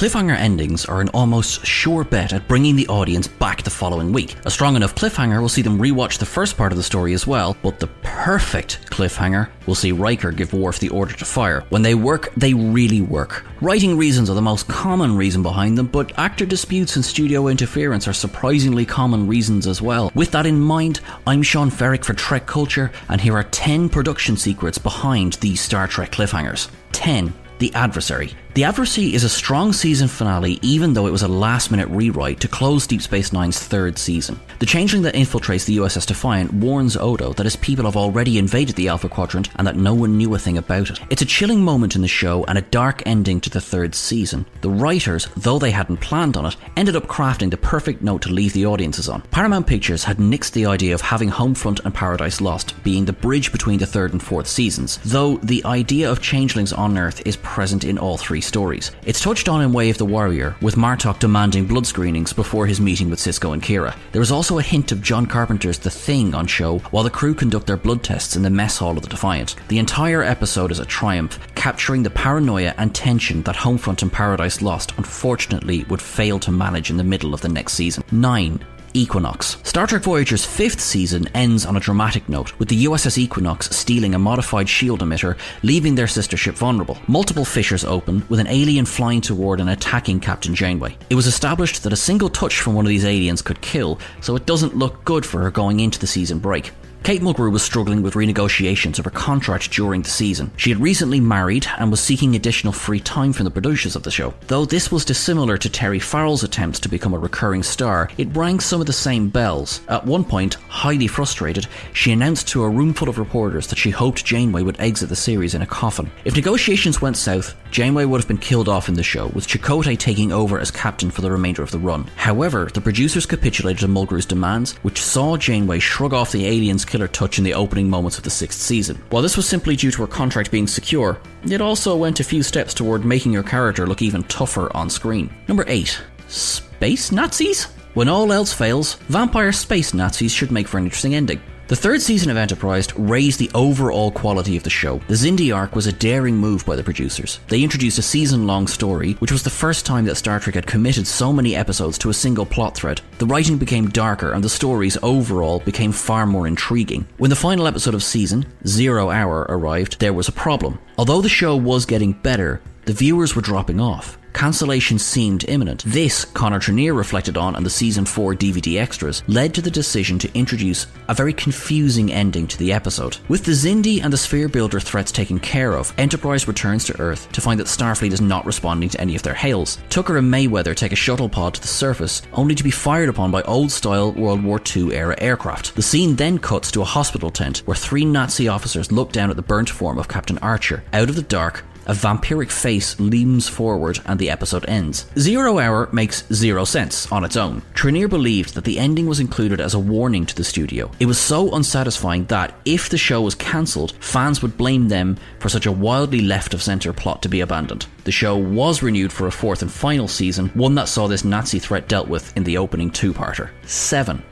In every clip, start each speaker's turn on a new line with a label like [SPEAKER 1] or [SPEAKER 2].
[SPEAKER 1] Cliffhanger endings are an almost sure bet at bringing the audience back the following week. A strong enough cliffhanger will see them rewatch the first part of the story as well, but the perfect cliffhanger will see Riker give Worf the order to fire. When they work, they really work. Writing reasons are the most common reason behind them, but actor disputes and studio interference are surprisingly common reasons as well. With that in mind, I'm Sean Ferrick for Trek Culture, and here are 10 production secrets behind these Star Trek cliffhangers. 10. The Adversary. The Adversary is a strong season finale, even though it was a last minute rewrite to close Deep Space Nine's third season. The changeling that infiltrates the USS Defiant warns Odo that his people have already invaded the Alpha Quadrant and that no one knew a thing about it. It's a chilling moment in the show and a dark ending to the third season. The writers, though they hadn't planned on it, ended up crafting the perfect note to leave the audiences on. Paramount Pictures had nixed the idea of having Homefront and Paradise Lost being the bridge between the third and fourth seasons, though the idea of changelings on Earth is present in all three stories. It's touched on in Way of the Warrior, with Martok demanding blood screenings before his meeting with Sisko and Kira. There is also a hint of John Carpenter's The Thing on show while the crew conduct their blood tests in the mess hall of the Defiant. The entire episode is a triumph, capturing the paranoia and tension that Homefront and Paradise Lost unfortunately would fail to manage in the middle of the next season. 9. Equinox. Star Trek Voyager's fifth season ends on a dramatic note, with the USS Equinox stealing a modified shield emitter, leaving their sister ship vulnerable. Multiple fissures open, with an alien flying toward and attacking Captain Janeway. It was established that a single touch from one of these aliens could kill, so it doesn't look good for her going into the season break. Kate Mulgrew was struggling with renegotiations of her contract during the season. She had recently married and was seeking additional free time from the producers of the show. Though this was dissimilar to Terry Farrell's attempts to become a recurring star, it rang some of the same bells. At one point, highly frustrated, she announced to a room full of reporters that she hoped Janeway would exit the series in a coffin. If negotiations went south, Janeway would have been killed off in the show, with Chakotay taking over as captain for the remainder of the run. However, the producers capitulated to Mulgrew's demands, which saw Janeway shrug off the alien's killer touch in the opening moments of the sixth season. While this was simply due to her contract being secure, it also went a few steps toward making her character look even tougher on screen. Number 8. Space Nazis? When all else fails, vampire space Nazis should make for an interesting ending. The third season of Enterprise raised the overall quality of the show. The Xindi arc was a daring move by the producers. They introduced a season long story, which was the first time that Star Trek had committed so many episodes to a single plot thread. The writing became darker, and the stories overall became far more intriguing. When the final episode of season, Zero Hour, arrived, there was a problem. Although the show was getting better, the viewers were dropping off. Cancellation seemed imminent. This, Connor Trinneer reflected on in the season 4 DVD extras, led to the decision to introduce a very confusing ending to the episode. With the Xindi and the Sphere Builder threats taken care of, Enterprise returns to Earth to find that Starfleet is not responding to any of their hails. Tucker and Mayweather take a shuttle pod to the surface, only to be fired upon by old style World War II era aircraft. The scene then cuts to a hospital tent where three Nazi officers look down at the burnt form of Captain Archer. Out of the dark, a vampiric face leans forward and the episode ends. Zero Hour makes zero sense on its own. Trinneer believed that the ending was included as a warning to the studio. It was so unsatisfying that, if the show was cancelled, fans would blame them for such a wildly left of centre plot to be abandoned. The show was renewed for a fourth and final season, one that saw this Nazi threat dealt with in the opening two parter. 7.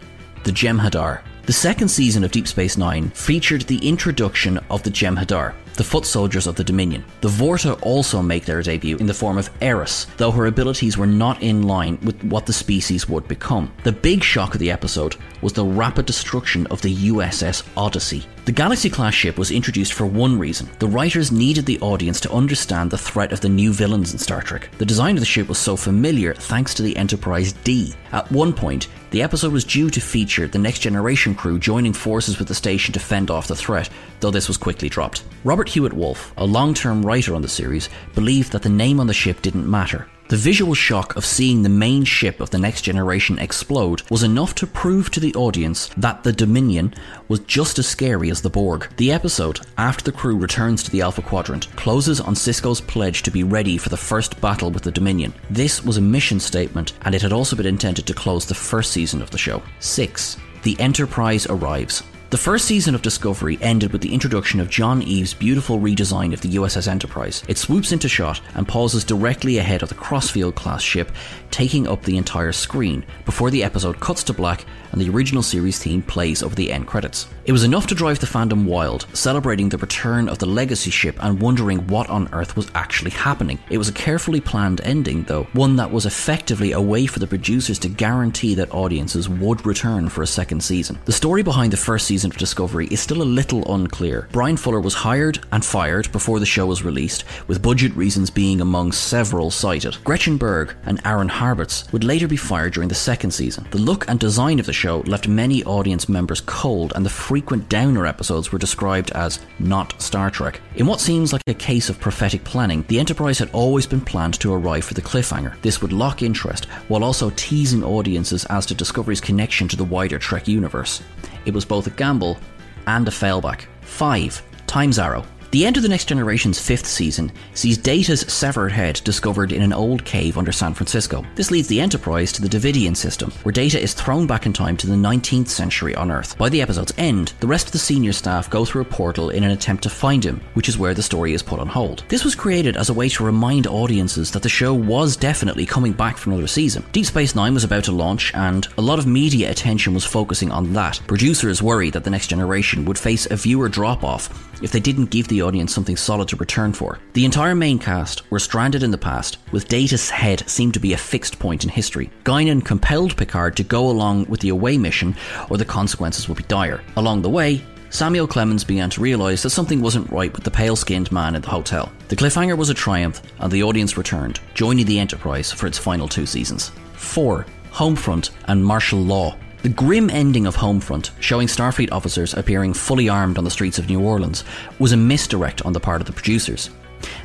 [SPEAKER 1] The Jem'Hadar. The second season of Deep Space Nine featured the introduction of the Jem'Hadar. The foot soldiers of the Dominion. The Vorta also make their debut in the form of Eris, though her abilities were not in line with what the species would become. The big shock of the episode was the rapid destruction of the USS Odyssey. The Galaxy class ship was introduced for one reason. The writers needed the audience to understand the threat of the new villains in Star Trek. The design of the ship was so familiar thanks to the Enterprise D. At one point, the episode was due to feature the Next Generation crew joining forces with the station to fend off the threat, though this was quickly dropped. Robert Hewitt Wolfe, a long term writer on the series, believed that the name on the ship didn't matter. The visual shock of seeing the main ship of the next generation explode was enough to prove to the audience that the Dominion was just as scary as the Borg. The episode, after the crew returns to the Alpha Quadrant, closes on Sisko's pledge to be ready for the first battle with the Dominion. This was a mission statement, and it had also been intended to close the first season of the show. 6. The Enterprise arrives. The first season of Discovery ended with the introduction of John Eaves' beautiful redesign of the USS Enterprise. It swoops into shot and pauses directly ahead of the Crossfield class ship, taking up the entire screen, before the episode cuts to black and the original series theme plays over the end credits. It was enough to drive the fandom wild, celebrating the return of the legacy ship and wondering what on earth was actually happening. It was a carefully planned ending, though, one that was effectively a way for the producers to guarantee that audiences would return for a second season. The story behind the first season of Discovery is still a little unclear. Bryan Fuller was hired and fired before the show was released, with budget reasons being among several cited. Gretchen Berg and Aaron Harberts would later be fired during the second season. The look and design of the show left many audience members cold, and the frequent downer episodes were described as not Star Trek. In what seems like a case of prophetic planning, the Enterprise had always been planned to arrive for the cliffhanger. This would lock interest while also teasing audiences as to Discovery's connection to the wider Trek universe. It was both a gamble and a failback. 5. Time's Arrow. The end of the Next Generation's fifth season sees Data's severed head discovered in an old cave under San Francisco. This leads the Enterprise to the Devidian system, where Data is thrown back in time to the 19th century on Earth. By the episode's end, the rest of the senior staff go through a portal in an attempt to find him, which is where the story is put on hold. This was created as a way to remind audiences that the show was definitely coming back for another season. Deep Space Nine was about to launch, and a lot of media attention was focusing on that. Producers worried that the Next Generation would face a viewer drop off if they didn't give the audience something solid to return for. The entire main cast were stranded in the past, with Data's head seemed to be a fixed point in history. Guinan compelled Picard to go along with the away mission, or the consequences would be dire. Along the way, Samuel Clemens began to realise that something wasn't right with the pale skinned man in the hotel. The cliffhanger was a triumph, and the audience returned, joining the Enterprise for its final two seasons. 4. Homefront and Martial Law. The grim ending of Homefront, showing Starfleet officers appearing fully armed on the streets of New Orleans, was a misdirect on the part of the producers.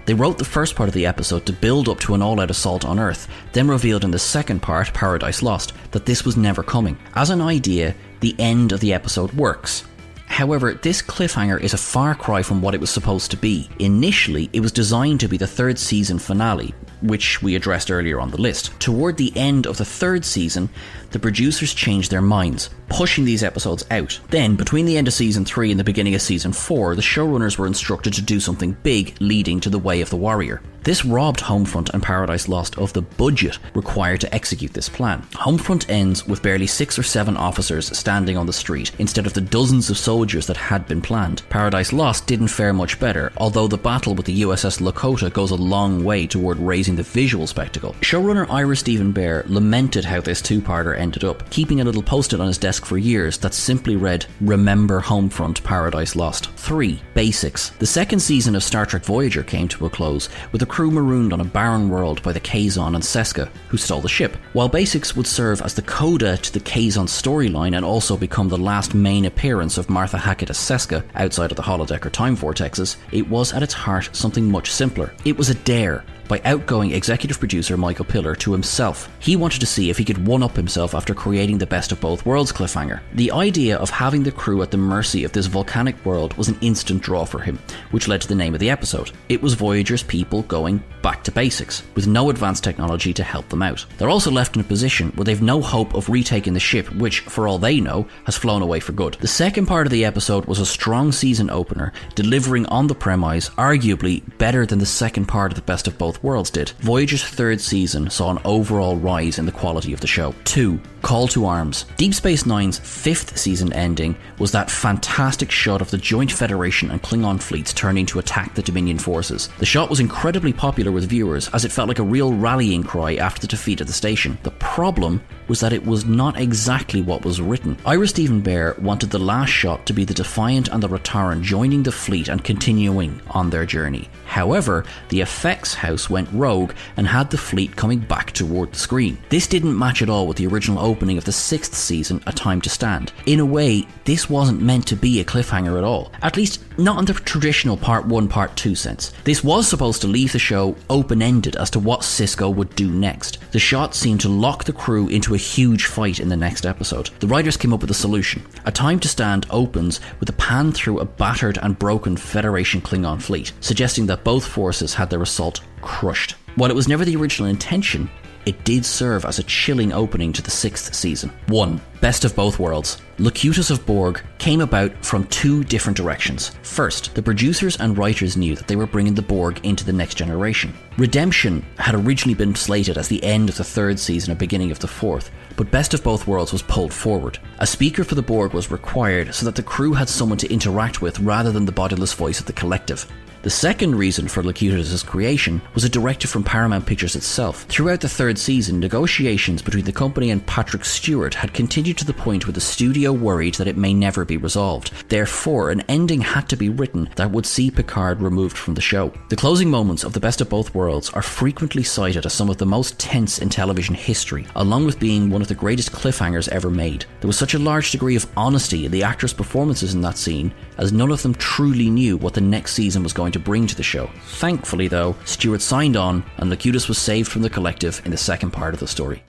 [SPEAKER 1] They wrote the first part of the episode to build up to an all out assault on Earth, then revealed in the second part, Paradise Lost, that this was never coming. As an idea, the end of the episode works. However, this cliffhanger is a far cry from what it was supposed to be. Initially, it was designed to be the third season finale, which we addressed earlier on the list. Toward the end of the third season, the producers changed their minds, pushing these episodes out. Then, between the end of season 3 and the beginning of season 4, the showrunners were instructed to do something big leading to the Way of the Warrior. This robbed Homefront and Paradise Lost of the budget required to execute this plan. Homefront ends with barely six or seven officers standing on the street instead of the dozens of soldiers that had been planned. Paradise Lost didn't fare much better, although the battle with the USS Lakota goes a long way toward raising the visual spectacle. Showrunner Ira Steven Behr lamented how this two-parter ended up, keeping a little post-it on his desk for years that simply read, Remember Homefront Paradise Lost. 3. Basics. The second season of Star Trek Voyager came to a close, with the crew marooned on a barren world by the Kazon and Seska, who stole the ship. While Basics would serve as the coda to the Kazon storyline and also become the last main appearance of Martha Hackett as Seska outside of the holodeck or time vortexes, it was at its heart something much simpler. It was a dare by outgoing executive producer Michael Piller to himself. He wanted to see if he could one up himself after creating the best of both worlds cliffhanger. The idea of having the crew at the mercy of this volcanic world was an instant draw for him, which led to the name of the episode. It was Voyager's people going back to basics, with no advanced technology to help them out. They're also left in a position where they've no hope of retaking the ship, which, for all they know, has flown away for good. The second part of the episode was a strong season opener, delivering on the premise, arguably better than the second part of the best of both Both Worlds did. Voyager's third season saw an overall rise in the quality of the show. 2. Call to Arms. Deep Space Nine's fifth season ending was that fantastic shot of the Joint Federation and Klingon fleets turning to attack the Dominion forces. The shot was incredibly popular with viewers as it felt like a real rallying cry after the defeat of the station. The problem was that it was not exactly what was written. Ira Steven Behr wanted the last shot to be the Defiant and the Rotarran joining the fleet and continuing on their journey. However, the effects house went rogue and had the fleet coming back toward the screen. This didn't match at all with the original opening of the sixth season, A Time to Stand. In a way, this wasn't meant to be a cliffhanger at all. At least, not in the traditional part 1, part 2 sense. This was supposed to leave the show open ended as to what Sisko would do next. The shot seemed to lock the crew into a huge fight in the next episode. The writers came up with a solution. A Time to Stand opens with a pan through a battered and broken Federation Klingon fleet, suggesting that both forces had their assault crushed. While it was never the original intention, it did serve as a chilling opening to the sixth season. 1. Best of both worlds. Locutus of Borg came about from two different directions. First, the producers and writers knew that they were bringing the Borg into the next generation. Redemption had originally been slated as the end of the third season or beginning of the fourth, but Best of Both Worlds was pulled forward. A speaker for the Borg was required so that the crew had someone to interact with rather than the bodiless voice of the collective. The second reason for Locutus' creation was a directive from Paramount Pictures itself. Throughout the third season, negotiations between the company and Patrick Stewart had continued to the point where the studio worried that it may never be resolved. Therefore, an ending had to be written that would see Picard removed from the show. The closing moments of The Best of Both Worlds are frequently cited as some of the most tense in television history, along with being one of the greatest cliffhangers ever made. There was such a large degree of honesty in the actors' performances in that scene, as none of them truly knew what the next season was going to bring to the show. Thankfully, though, Stewart signed on, and Locutus was saved from the collective in the second part of the story.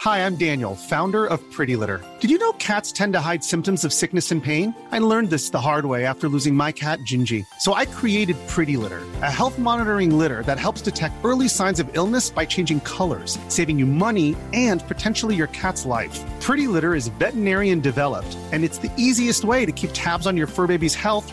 [SPEAKER 2] Hi, I'm Daniel, founder of Pretty Litter. Did you know cats tend to hide symptoms of sickness and pain? I learned this the hard way after losing my cat, Gingy. So I created Pretty Litter, a health monitoring litter that helps detect early signs of illness by changing colors, saving you money and potentially your cat's life. Pretty Litter is veterinarian developed, and it's the easiest way to keep tabs on your fur baby's health